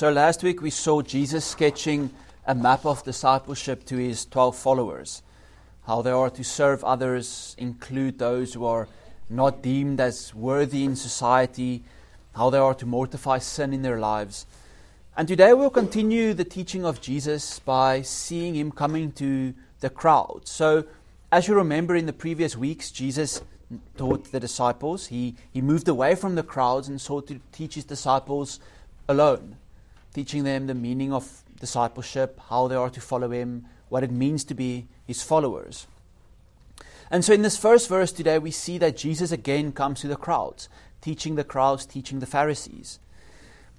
So last week we saw Jesus sketching a map of discipleship to his 12 followers. How they are to serve others, include those who are not deemed as worthy in society, how they are to mortify sin in their lives. And today we'll continue the teaching of Jesus by seeing him coming to the crowd. So, as you remember in the previous weeks, Jesus taught the disciples. He, he moved away from the crowds and sought to teach his disciples alone, teaching them the meaning of discipleship, how they are to follow him, what it means to be his followers. And so in this first verse today, we see that Jesus again comes to the crowds, teaching the crowds, teaching the Pharisees.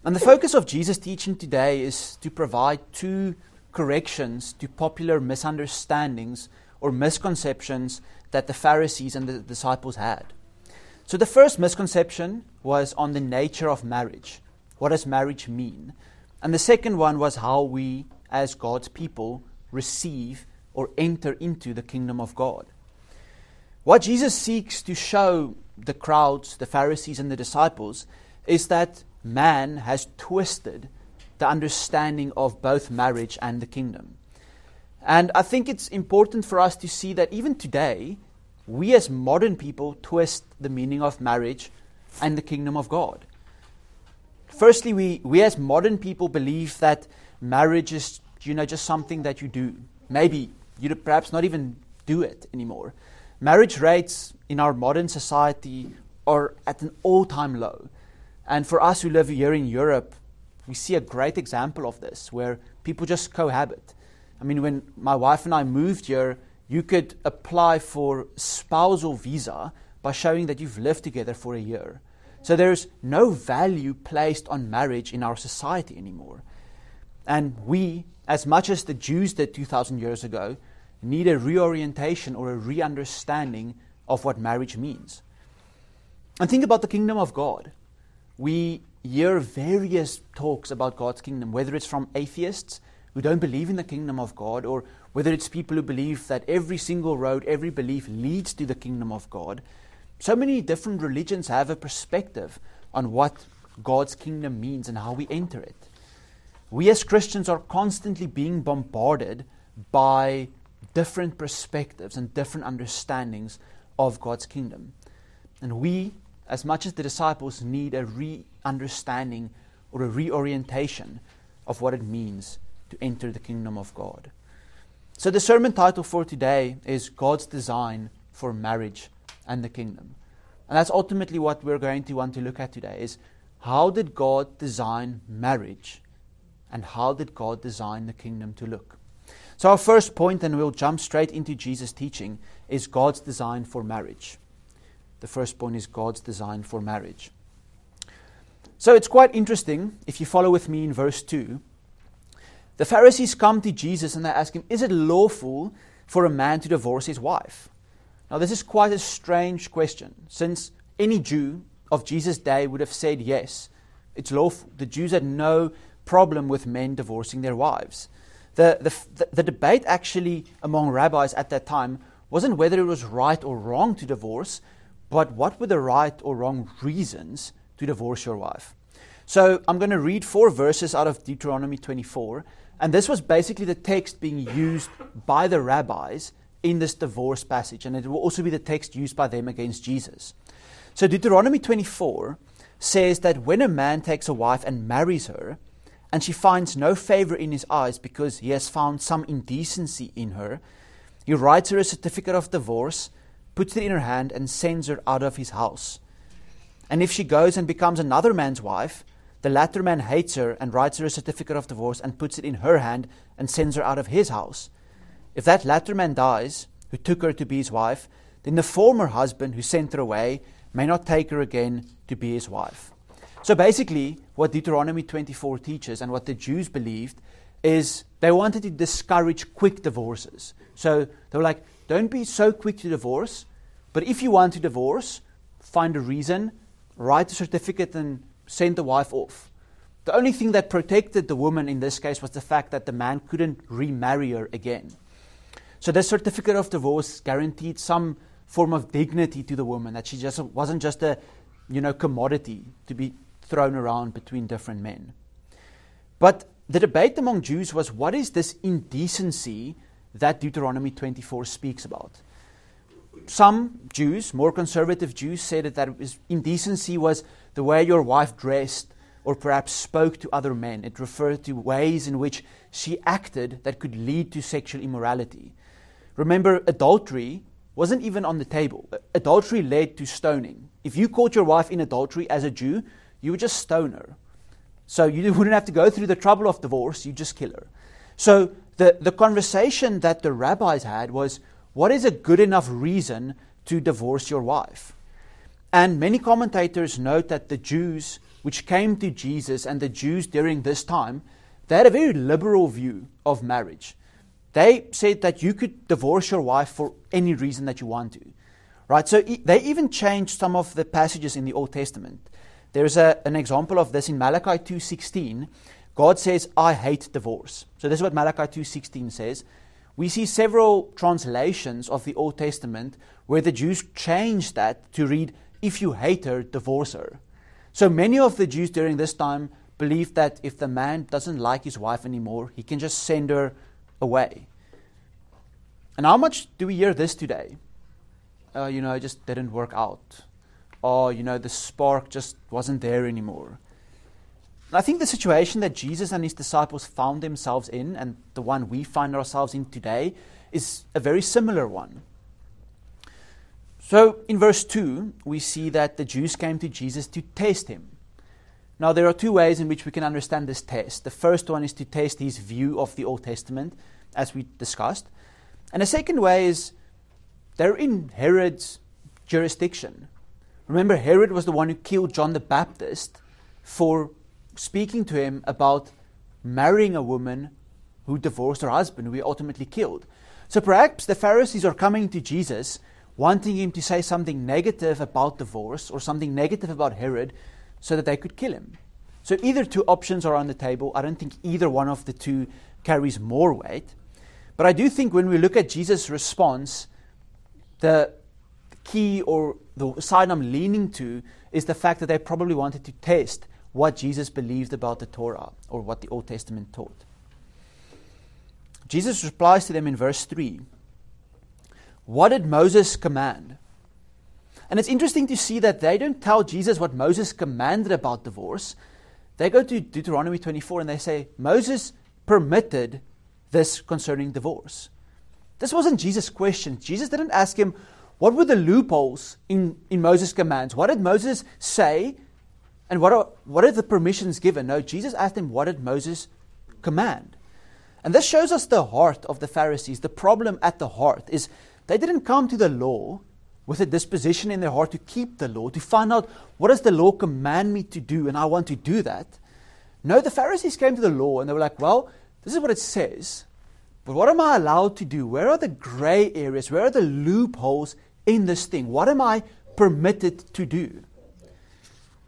And the focus of Jesus' teaching today is to provide two corrections to popular misunderstandings or misconceptions that the Pharisees and the disciples had. So the first misconception was on the nature of marriage. What does marriage mean? And the second one was how we, as God's people, receive or enter into the kingdom of God. What Jesus seeks to show the crowds, the Pharisees, and the disciples is that man has twisted the understanding of both marriage and the kingdom. And I think it's important for us to see that even today, we as modern people twist the meaning of marriage and the kingdom of God. Firstly, we, we as modern people believe that marriage is, you know, just something that you do. Maybe you perhaps not even do it anymore. Marriage rates in our modern society are at an all time low. And for us who live here in Europe, we see a great example of this where people just cohabit. I mean, when my wife and I moved here, you could apply for spousal visa by showing that you've lived together for a year. So there's no value placed on marriage in our society anymore. And we, as much as the Jews did 2,000 years ago, need a reorientation or a re understanding of what marriage means. And think about the kingdom of God. We hear various talks about God's kingdom, whether it's from atheists who don't believe in the kingdom of God, or whether it's people who believe that every single road, every belief leads to the kingdom of God. So many different religions have a perspective on what God's kingdom means and how we enter it. We as Christians are constantly being bombarded by different perspectives and different understandings of God's kingdom. And we, as much as the disciples, need a re understanding or a reorientation of what it means to enter the kingdom of God. So, the sermon title for today is God's Design for Marriage and the Kingdom. And that's ultimately what we're going to want to look at today is how did God design marriage and how did God design the kingdom to look? So, our first point, and we'll jump straight into Jesus' teaching, is God's design for marriage. The first point is God's design for marriage. So, it's quite interesting if you follow with me in verse 2. The Pharisees come to Jesus and they ask him, Is it lawful for a man to divorce his wife? Now, this is quite a strange question, since any Jew of Jesus' day would have said yes, it's lawful. The Jews had no problem with men divorcing their wives. The, the, the debate actually among rabbis at that time wasn't whether it was right or wrong to divorce, but what were the right or wrong reasons to divorce your wife. So I'm going to read four verses out of Deuteronomy 24, and this was basically the text being used by the rabbis in this divorce passage, and it will also be the text used by them against Jesus. So Deuteronomy 24 says that when a man takes a wife and marries her, and she finds no favor in his eyes because he has found some indecency in her. He writes her a certificate of divorce, puts it in her hand, and sends her out of his house. And if she goes and becomes another man's wife, the latter man hates her and writes her a certificate of divorce and puts it in her hand and sends her out of his house. If that latter man dies, who took her to be his wife, then the former husband who sent her away may not take her again to be his wife. So basically, what Deuteronomy 24 teaches and what the Jews believed is they wanted to discourage quick divorces. So they were like, don't be so quick to divorce, but if you want to divorce, find a reason, write a certificate, and send the wife off. The only thing that protected the woman in this case was the fact that the man couldn't remarry her again. So this certificate of divorce guaranteed some form of dignity to the woman, that she just wasn't just a you know commodity to be thrown around between different men. But the debate among Jews was what is this indecency that Deuteronomy 24 speaks about? Some Jews, more conservative Jews, said that, that indecency was the way your wife dressed or perhaps spoke to other men. It referred to ways in which she acted that could lead to sexual immorality. Remember, adultery wasn't even on the table. Adultery led to stoning. If you caught your wife in adultery as a Jew, you would just stone her. So you wouldn't have to go through the trouble of divorce, you just kill her. So the, the conversation that the rabbis had was what is a good enough reason to divorce your wife? And many commentators note that the Jews which came to Jesus and the Jews during this time, they had a very liberal view of marriage. They said that you could divorce your wife for any reason that you want to. Right? So they even changed some of the passages in the Old Testament. There's a, an example of this in Malachi 2:16. God says, "I hate divorce." So this is what Malachi 2:16 says. We see several translations of the Old Testament where the Jews changed that to read, "If you hate her, divorce her." So many of the Jews during this time believed that if the man doesn't like his wife anymore, he can just send her away. And how much do we hear this today? Uh, you know, it just didn't work out. Or, you know, the spark just wasn't there anymore. And I think the situation that Jesus and his disciples found themselves in, and the one we find ourselves in today, is a very similar one. So in verse 2, we see that the Jews came to Jesus to test him. Now, there are two ways in which we can understand this test. The first one is to test his view of the Old Testament, as we discussed. And the second way is they're in Herod's jurisdiction. Remember, Herod was the one who killed John the Baptist for speaking to him about marrying a woman who divorced her husband, who he ultimately killed. So perhaps the Pharisees are coming to Jesus wanting him to say something negative about divorce or something negative about Herod so that they could kill him. So either two options are on the table. I don't think either one of the two carries more weight. But I do think when we look at Jesus' response, the key or the side I'm leaning to is the fact that they probably wanted to test what Jesus believed about the Torah or what the Old Testament taught. Jesus replies to them in verse 3 what did Moses command? And it's interesting to see that they don't tell Jesus what Moses commanded about divorce. They go to Deuteronomy 24 and they say, Moses permitted this concerning divorce. This wasn't Jesus' question. Jesus didn't ask him, What were the loopholes in, in Moses' commands? What did Moses say? And what are, what are the permissions given? No, Jesus asked him, What did Moses command? And this shows us the heart of the Pharisees. The problem at the heart is they didn't come to the law with a disposition in their heart to keep the law, to find out what does the law command me to do, and I want to do that. No, the Pharisees came to the law and they were like, well, this is what it says, but what am I allowed to do? Where are the gray areas? Where are the loopholes in this thing? What am I permitted to do?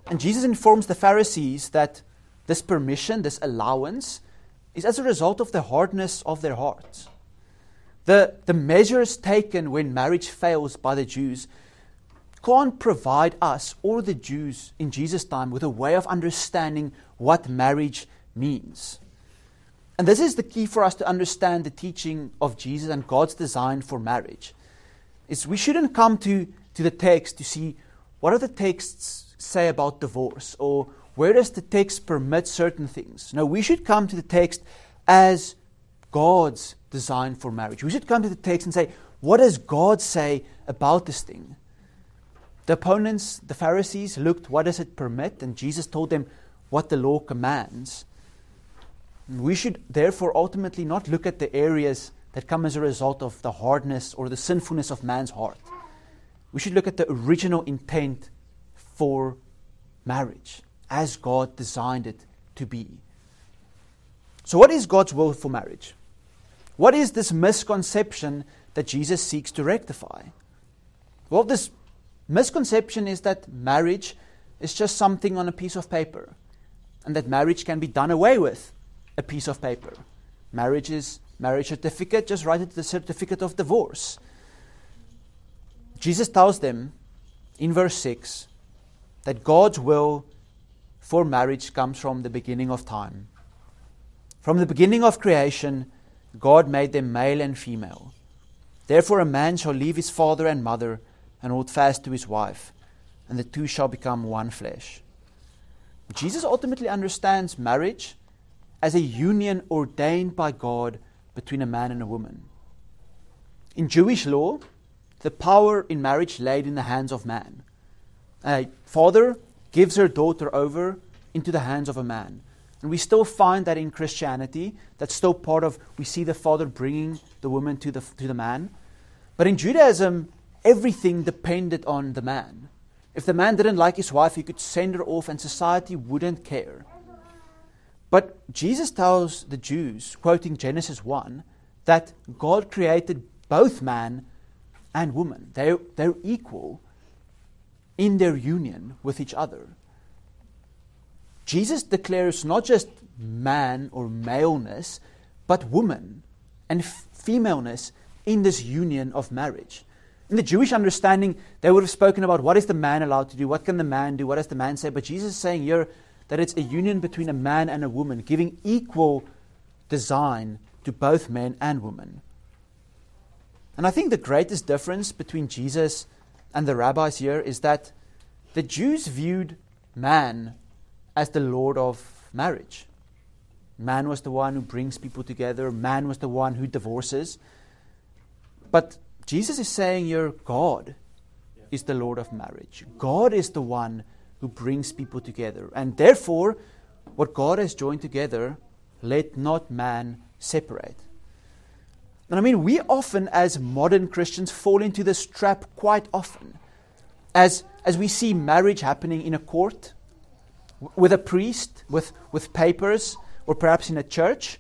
And Jesus informs the Pharisees that this permission, this allowance, is as a result of the hardness of their hearts. The, the measures taken when marriage fails by the Jews can't provide us or the Jews in Jesus' time with a way of understanding what marriage means. And this is the key for us to understand the teaching of Jesus and God's design for marriage. Is we shouldn't come to, to the text to see what do the texts say about divorce or where does the text permit certain things. No, we should come to the text as God's design for marriage. We should come to the text and say, what does God say about this thing? The opponents, the Pharisees, looked, what does it permit? And Jesus told them what the law commands. We should therefore ultimately not look at the areas that come as a result of the hardness or the sinfulness of man's heart. We should look at the original intent for marriage as God designed it to be. So, what is God's will for marriage? What is this misconception that Jesus seeks to rectify? Well, this misconception is that marriage is just something on a piece of paper, and that marriage can be done away with a piece of paper. Marriage is marriage certificate, just write it the certificate of divorce. Jesus tells them in verse 6 that God's will for marriage comes from the beginning of time. From the beginning of creation, God made them male and female. Therefore, a man shall leave his father and mother and hold fast to his wife, and the two shall become one flesh. Jesus ultimately understands marriage as a union ordained by God between a man and a woman. In Jewish law, the power in marriage laid in the hands of man. A father gives her daughter over into the hands of a man. And we still find that in Christianity, that's still part of, we see the father bringing the woman to the, to the man. But in Judaism, everything depended on the man. If the man didn't like his wife, he could send her off and society wouldn't care. But Jesus tells the Jews, quoting Genesis 1, that God created both man and woman. They're, they're equal in their union with each other. Jesus declares not just man or maleness, but woman and femaleness in this union of marriage. In the Jewish understanding, they would have spoken about what is the man allowed to do, what can the man do, what does the man say. But Jesus is saying here that it's a union between a man and a woman, giving equal design to both men and women. And I think the greatest difference between Jesus and the rabbis here is that the Jews viewed man as the Lord of marriage. Man was the one who brings people together, man was the one who divorces. But Jesus is saying here, God is the Lord of marriage. God is the one who brings people together. And therefore, what God has joined together, let not man separate. And I mean, we often, as modern Christians, fall into this trap quite often. As, as we see marriage happening in a court, with a priest, with, with papers, or perhaps in a church.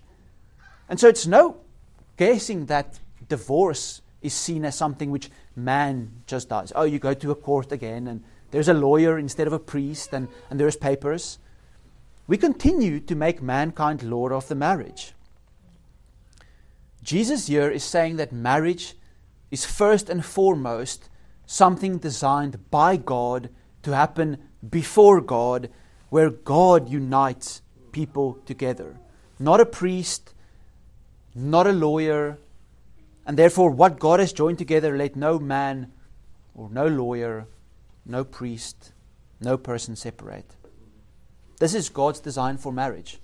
And so it's no guessing that divorce is seen as something which man just does. Oh, you go to a court again, and there's a lawyer instead of a priest, and, and there's papers. We continue to make mankind Lord of the marriage. Jesus here is saying that marriage is first and foremost something designed by God to happen before God where God unites people together. Not a priest, not a lawyer, and therefore what God has joined together, let no man or no lawyer, no priest, no person separate. This is God's design for marriage.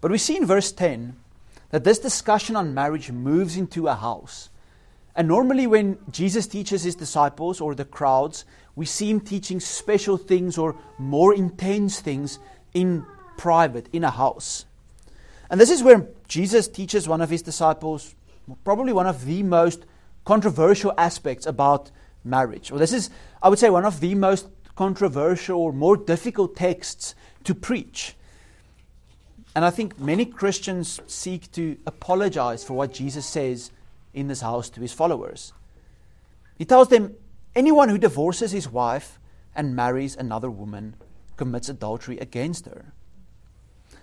But we see in verse 10 that this discussion on marriage moves into a house. And normally, when Jesus teaches his disciples or the crowds, we see him teaching special things or more intense things in private, in a house. And this is where Jesus teaches one of his disciples, probably one of the most controversial aspects about marriage. Well, this is, I would say, one of the most controversial or more difficult texts to preach. And I think many Christians seek to apologize for what Jesus says in this house to his followers. He tells them anyone who divorces his wife and marries another woman commits adultery against her.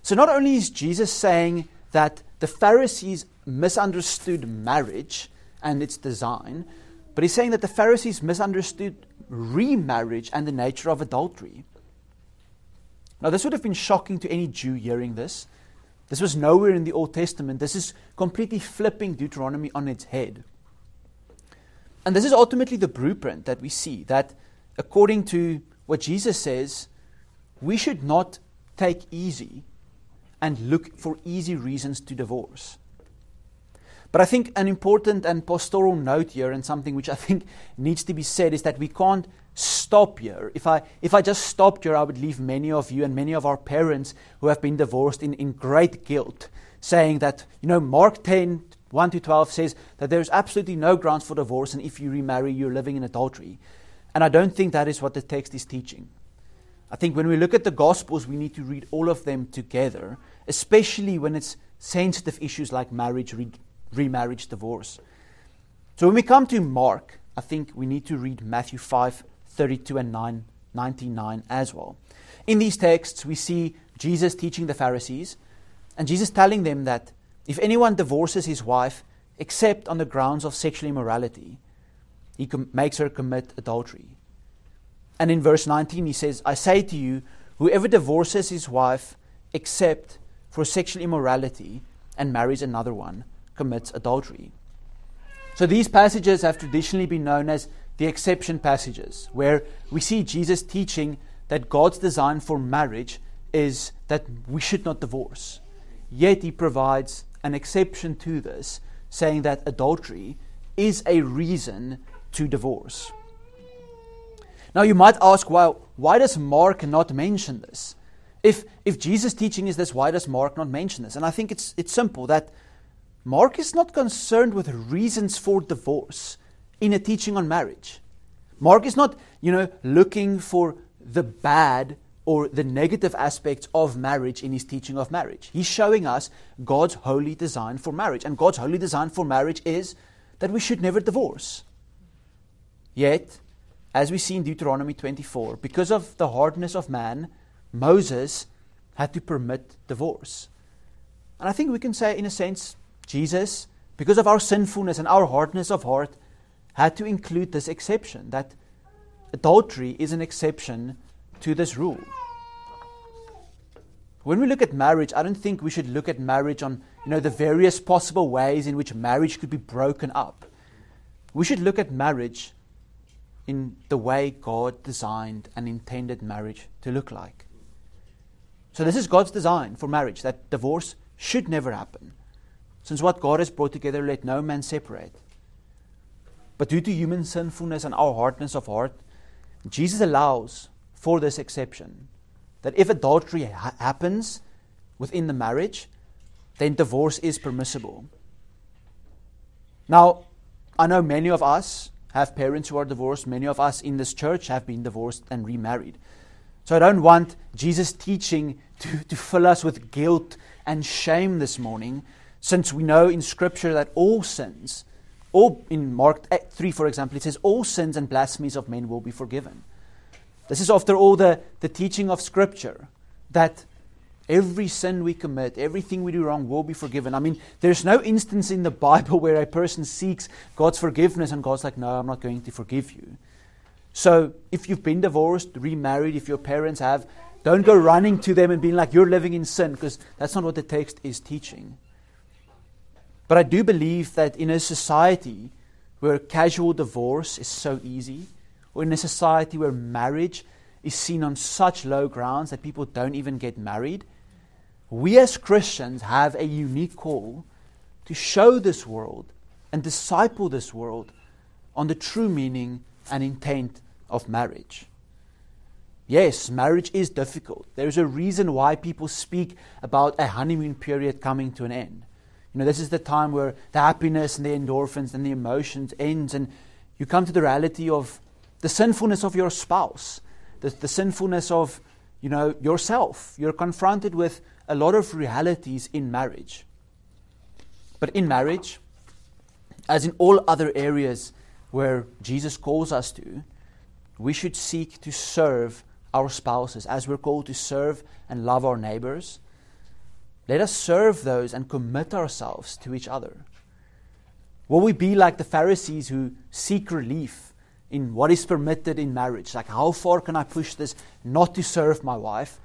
So not only is Jesus saying that the Pharisees misunderstood marriage and its design, but he's saying that the Pharisees misunderstood remarriage and the nature of adultery. Now, this would have been shocking to any Jew hearing this. This was nowhere in the Old Testament. This is completely flipping Deuteronomy on its head. And this is ultimately the blueprint that we see that according to what Jesus says, we should not take easy and look for easy reasons to divorce. But I think an important and pastoral note here, and something which I think needs to be said, is that we can't stop here. If I, if I just stopped here, I would leave many of you and many of our parents who have been divorced in, in great guilt, saying that, you know, Mark 10, 1 to 12 says that there's absolutely no grounds for divorce, and if you remarry, you're living in adultery. And I don't think that is what the text is teaching. I think when we look at the Gospels, we need to read all of them together, especially when it's sensitive issues like marriage, remarriage, divorce. So when we come to Mark, I think we need to read Matthew 5 32 and 9, 99 as well. In these texts, we see Jesus teaching the Pharisees, and Jesus telling them that if anyone divorces his wife except on the grounds of sexual immorality, he com- makes her commit adultery. And in verse 19, he says, I say to you, whoever divorces his wife except for sexual immorality and marries another one commits adultery. So these passages have traditionally been known as the exception passages, where we see Jesus teaching that God's design for marriage is that we should not divorce. Yet he provides an exception to this, saying that adultery is a reason to divorce. Now you might ask, well, why does Mark not mention this? If, if Jesus' teaching is this, why does Mark not mention this? And I think it's, it's simple that Mark is not concerned with reasons for divorce in a teaching on marriage. Mark is not, you know, looking for the bad or the negative aspects of marriage in his teaching of marriage. He's showing us God's holy design for marriage. And God's holy design for marriage is that we should never divorce. Yet, as we see in Deuteronomy 24, because of the hardness of man, Moses had to permit divorce. And I think we can say, in a sense, Jesus, because of our sinfulness and our hardness of heart, had to include this exception that adultery is an exception to this rule. When we look at marriage, I don't think we should look at marriage on you know, the various possible ways in which marriage could be broken up. We should look at marriage in the way God designed and intended marriage to look like. So, this is God's design for marriage that divorce should never happen. Since what God has brought together, let no man separate. But due to human sinfulness and our hardness of heart, Jesus allows for this exception that if adultery ha- happens within the marriage, then divorce is permissible. Now, I know many of us have parents who are divorced, many of us in this church have been divorced and remarried. So I don't want Jesus' teaching to, to fill us with guilt and shame this morning, since we know in Scripture that all sins, all in Mark 3, for example, it says, all sins and blasphemies of men will be forgiven. This is, after all, the, the teaching of Scripture that every sin we commit, everything we do wrong will be forgiven. I mean, there's no instance in the Bible where a person seeks God's forgiveness and God's like, no, I'm not going to forgive you. So if you've been divorced, remarried, if your parents have, don't go running to them and being like, you're living in sin, because that's not what the text is teaching. But I do believe that in a society where casual divorce is so easy, or in a society where marriage is seen on such low grounds that people don't even get married, we as Christians have a unique call to show this world and disciple this world on the true meaning and intent of marriage. Yes, marriage is difficult. There's a reason why people speak about a honeymoon period coming to an end. You know, this is the time where the happiness and the endorphins and the emotions ends, and you come to the reality of the sinfulness of your spouse, the, the sinfulness of, you know, yourself. You're confronted with a lot of realities in marriage. But in marriage, as in all other areas where Jesus calls us to, we should seek to serve our spouses as we're called to serve and love our neighbors let us serve those and commit ourselves to each other. Will we be like the Pharisees who seek relief in what is permitted in marriage? Like, how far can I push this not to serve my wife?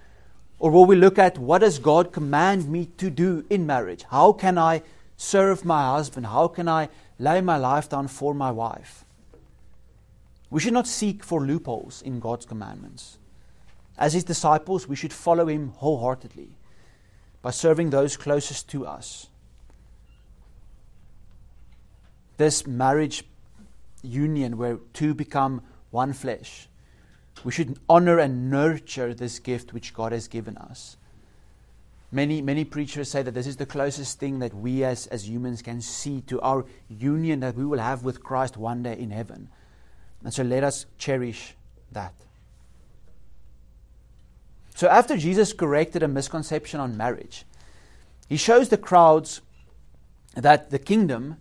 Or will we look at what does God command me to do in marriage? How can I serve my husband? How can I lay my life down for my wife? We should not seek for loopholes in God's commandments. As his disciples, we should follow him wholeheartedly by serving those closest to us. This marriage union where two become one flesh, we should honor and nurture this gift which God has given us. Many, many preachers say that this is the closest thing that we as, as humans can see to our union that we will have with Christ one day in heaven. And so let us cherish that. So after Jesus corrected a misconception on marriage, he shows the crowds that the kingdom,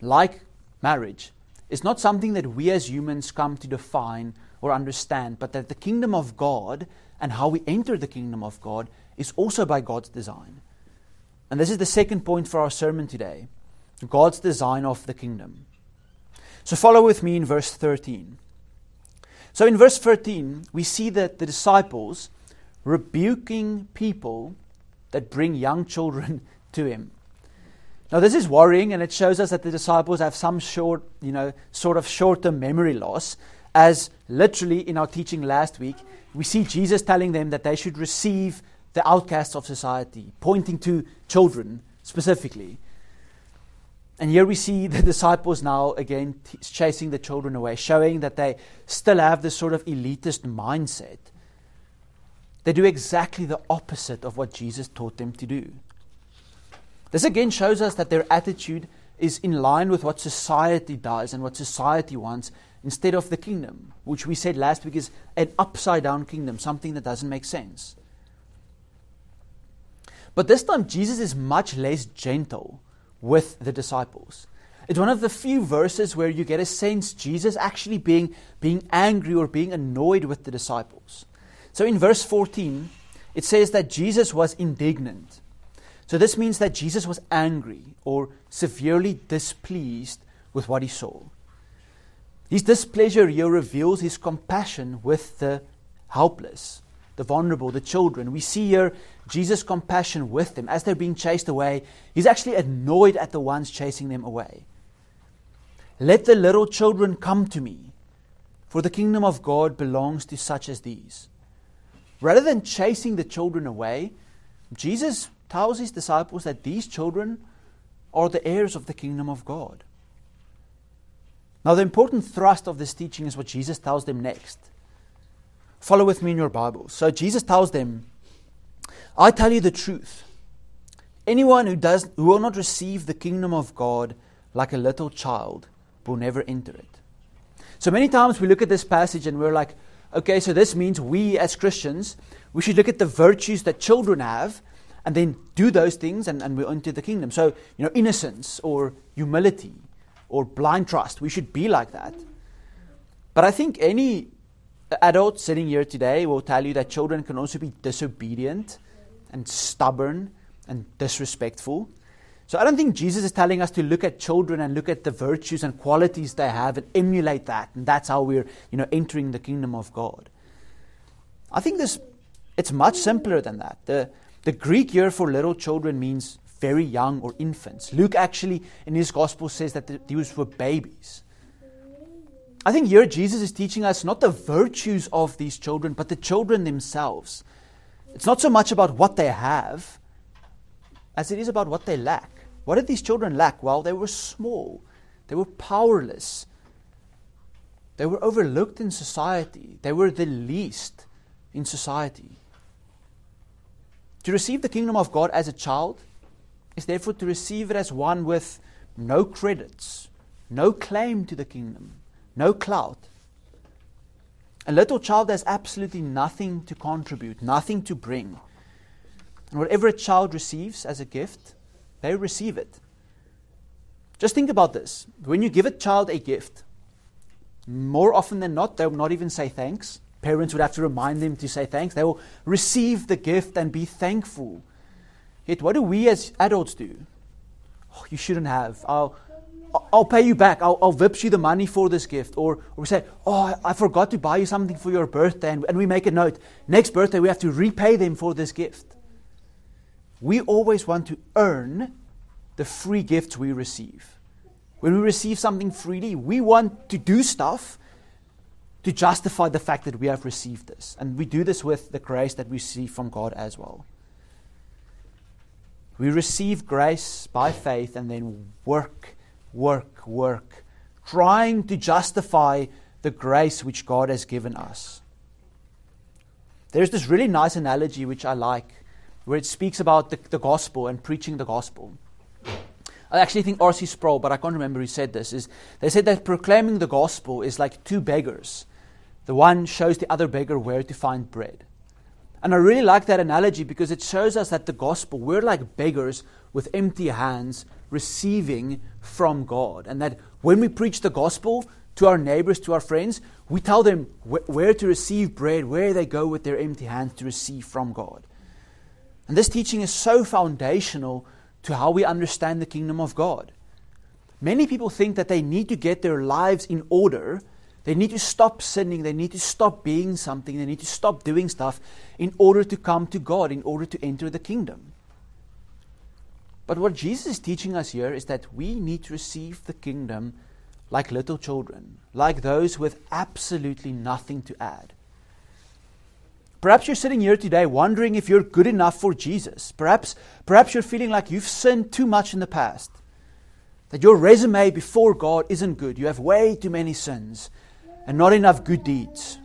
like marriage, is not something that we as humans come to define or understand, but that the kingdom of God and how we enter the kingdom of God is also by God's design. And this is the second point for our sermon today God's design of the kingdom. So follow with me in verse 13. So in verse 13, we see that the disciples rebuking people that bring young children to him. Now, this is worrying, and it shows us that the disciples have some short, you know, sort of short term memory loss, as literally in our teaching last week, we see Jesus telling them that they should receive the outcasts of society, pointing to children specifically. And here we see the disciples now again t- chasing the children away, showing that they still have this sort of elitist mindset. They do exactly the opposite of what Jesus taught them to do. This again shows us that their attitude is in line with what society does and what society wants instead of the kingdom, which we said last week is an upside down kingdom, something that doesn't make sense. But this time, Jesus is much less gentle with the disciples. It's one of the few verses where you get a sense Jesus actually being, being angry or being annoyed with the disciples. So in verse 14, it says that Jesus was indignant. So this means that Jesus was angry or severely displeased with what he saw. His displeasure here reveals his compassion with the helpless, the vulnerable, the children. We see here Jesus' compassion with them as they're being chased away. He's actually annoyed at the ones chasing them away. Let the little children come to me, for the kingdom of God belongs to such as these. Rather than chasing the children away, Jesus tells his disciples that these children are the heirs of the kingdom of God. Now, the important thrust of this teaching is what Jesus tells them next. Follow with me in your Bible. So, Jesus tells them, I tell you the truth. Anyone who, does, who will not receive the kingdom of God like a little child will never enter it. So many times we look at this passage and we're like, okay, so this means we as Christians, we should look at the virtues that children have and then do those things and, and we enter the kingdom. So, you know, innocence or humility or blind trust, we should be like that. But I think any adult sitting here today will tell you that children can also be disobedient and stubborn and disrespectful. So I don't think Jesus is telling us to look at children and look at the virtues and qualities they have and emulate that, and that's how we're, you know, entering the kingdom of God. I think this it's much simpler than that. The the Greek here for little children means very young or infants. Luke actually in his gospel says that these were babies. I think here Jesus is teaching us not the virtues of these children, but the children themselves. It's not so much about what they have as it is about what they lack. What did these children lack? Well, they were small, they were powerless, they were overlooked in society, they were the least in society. To receive the kingdom of God as a child is therefore to receive it as one with no credits, no claim to the kingdom, no clout. A little child has absolutely nothing to contribute, nothing to bring. And whatever a child receives as a gift, they receive it. Just think about this. When you give a child a gift, more often than not, they will not even say thanks. Parents would have to remind them to say thanks. They will receive the gift and be thankful. Yet, what do we as adults do? Oh, you shouldn't have. I'll, I'll pay you back. I'll, I'll you the money for this gift. Or, or we say, Oh, I forgot to buy you something for your birthday. And, and we make a note. Next birthday, we have to repay them for this gift. We always want to earn the free gifts we receive. When we receive something freely, we want to do stuff to justify the fact that we have received this. And we do this with the grace that we receive from God as well. We receive grace by faith and then work work, work, trying to justify the grace which God has given us. There's this really nice analogy which I like, where it speaks about the, the gospel and preaching the gospel. I actually think R.C. Sproul, but I can't remember who said this, is they said that proclaiming the gospel is like two beggars. The one shows the other beggar where to find bread. And I really like that analogy because it shows us that the gospel, we're like beggars with empty hands receiving from God. And that when we preach the gospel to our neighbors, to our friends, we tell them wh- where to receive bread, where they go with their empty hands to receive from God. And this teaching is so foundational to how we understand the kingdom of God. Many people think that they need to get their lives in order they need to stop sinning. They need to stop being something. They need to stop doing stuff in order to come to God, in order to enter the kingdom. But what Jesus is teaching us here is that we need to receive the kingdom like little children, like those with absolutely nothing to add. Perhaps you're sitting here today wondering if you're good enough for Jesus. Perhaps, perhaps you're feeling like you've sinned too much in the past. That your resume before God isn't good. You have way too many sins and not enough good deeds.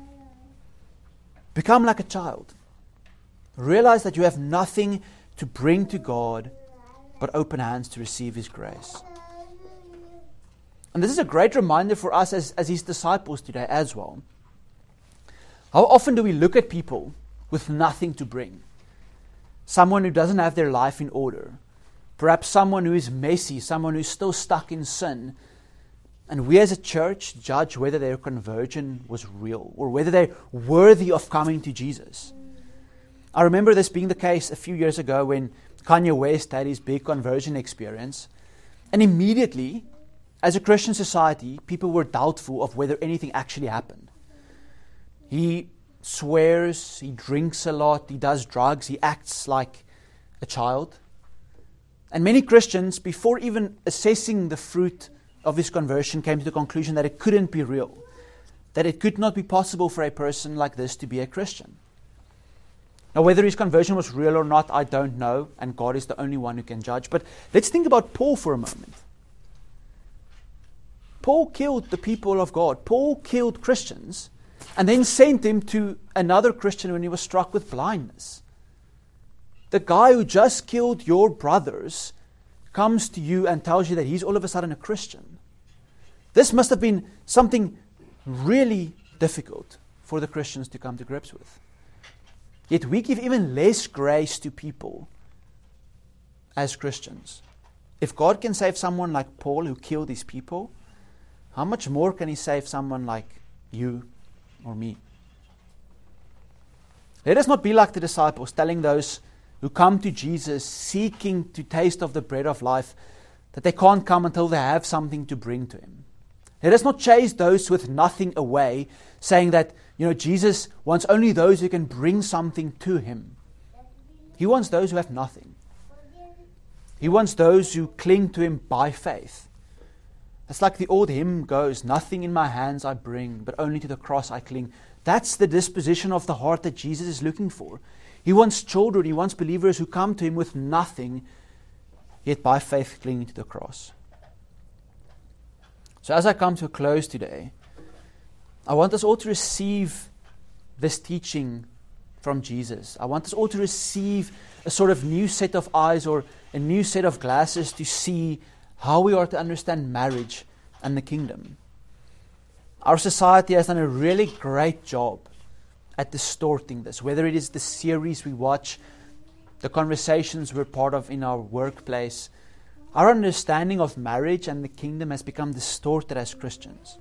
Become like a child. Realize that you have nothing to bring to God but open hands to receive His grace. And this is a great reminder for us as, as His disciples today as well. How often do we look at people with nothing to bring? Someone who doesn't have their life in order. Perhaps someone who is messy, someone who's still stuck in sin. And we as a church judge whether their conversion was real or whether they're worthy of coming to Jesus. I remember this being the case a few years ago when Kanye West had his big conversion experience. And immediately, as a Christian society, people were doubtful of whether anything actually happened. He swears, he drinks a lot, he does drugs, he acts like a child. And many Christians, before even assessing the fruit of his conversion, came to the conclusion that it couldn't be real, that it could not be possible for a person like this to be a Christian. Now, whether his conversion was real or not, I don't know, and God is the only one who can judge. But let's think about Paul for a moment. Paul killed the people of God. Paul killed Christians and then sent him to another Christian when he was struck with blindness. The guy who just killed your brothers comes to you and tells you that he's all of a sudden a Christian. This must have been something really difficult for the Christians to come to grips with. Yet we give even less grace to people as Christians. If God can save someone like Paul who killed these people, how much more can He save someone like you or me? Let us not be like the disciples, telling those who come to Jesus seeking to taste of the bread of life that they can't come until they have something to bring to Him. Let us not chase those with nothing away, saying that, you know, Jesus wants only those who can bring something to Him. He wants those who have nothing. He wants those who cling to Him by faith. It's like the old hymn goes Nothing in my hands I bring, but only to the cross I cling. That's the disposition of the heart that Jesus is looking for. He wants children, he wants believers who come to him with nothing, yet by faith clinging to the cross. So, as I come to a close today, I want us all to receive this teaching from Jesus. I want us all to receive a sort of new set of eyes or a new set of glasses to see how we are to understand marriage and the kingdom. Our society has done a really great job at distorting this, whether it is the series we watch, the conversations we're part of in our workplace. Our understanding of marriage and the kingdom has become distorted as Christians.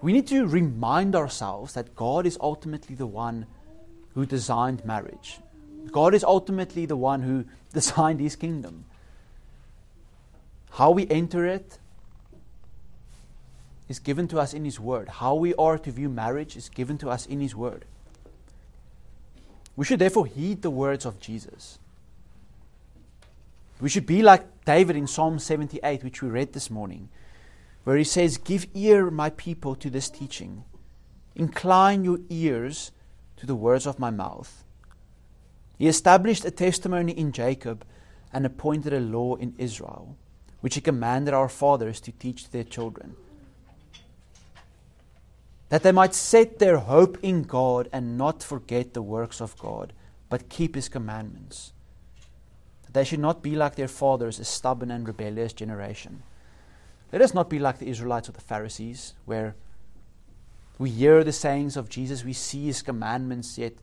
We need to remind ourselves that God is ultimately the one who designed marriage. God is ultimately the one who designed his kingdom. How we enter it is given to us in His Word. How we are to view marriage is given to us in His Word. We should therefore heed the words of Jesus. We should be like David in Psalm 78, which we read this morning, where he says, Give ear, my people, to this teaching. Incline your ears to the words of my mouth. He established a testimony in Jacob and appointed a law in Israel which He commanded our fathers to teach their children. That they might set their hope in God and not forget the works of God, but keep His commandments. That they should not be like their fathers, a stubborn and rebellious generation. Let us not be like the Israelites or the Pharisees, where we hear the sayings of Jesus, we see His commandments, yet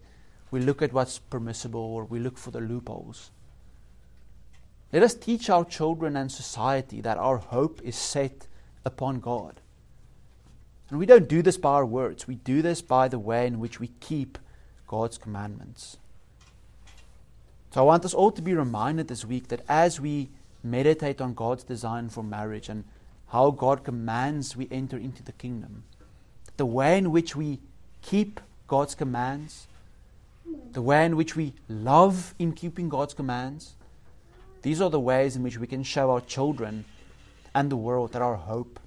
we look at what's permissible or we look for the loopholes. Let us teach our children and society that our hope is set upon God. And we don't do this by our words, we do this by the way in which we keep God's commandments. So I want us all to be reminded this week that as we meditate on God's design for marriage and how God commands we enter into the kingdom, the way in which we keep God's commands, the way in which we love in keeping God's commands, These are the ways in which we can show our children and the world that our hope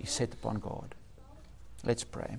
is set upon God. Let's pray.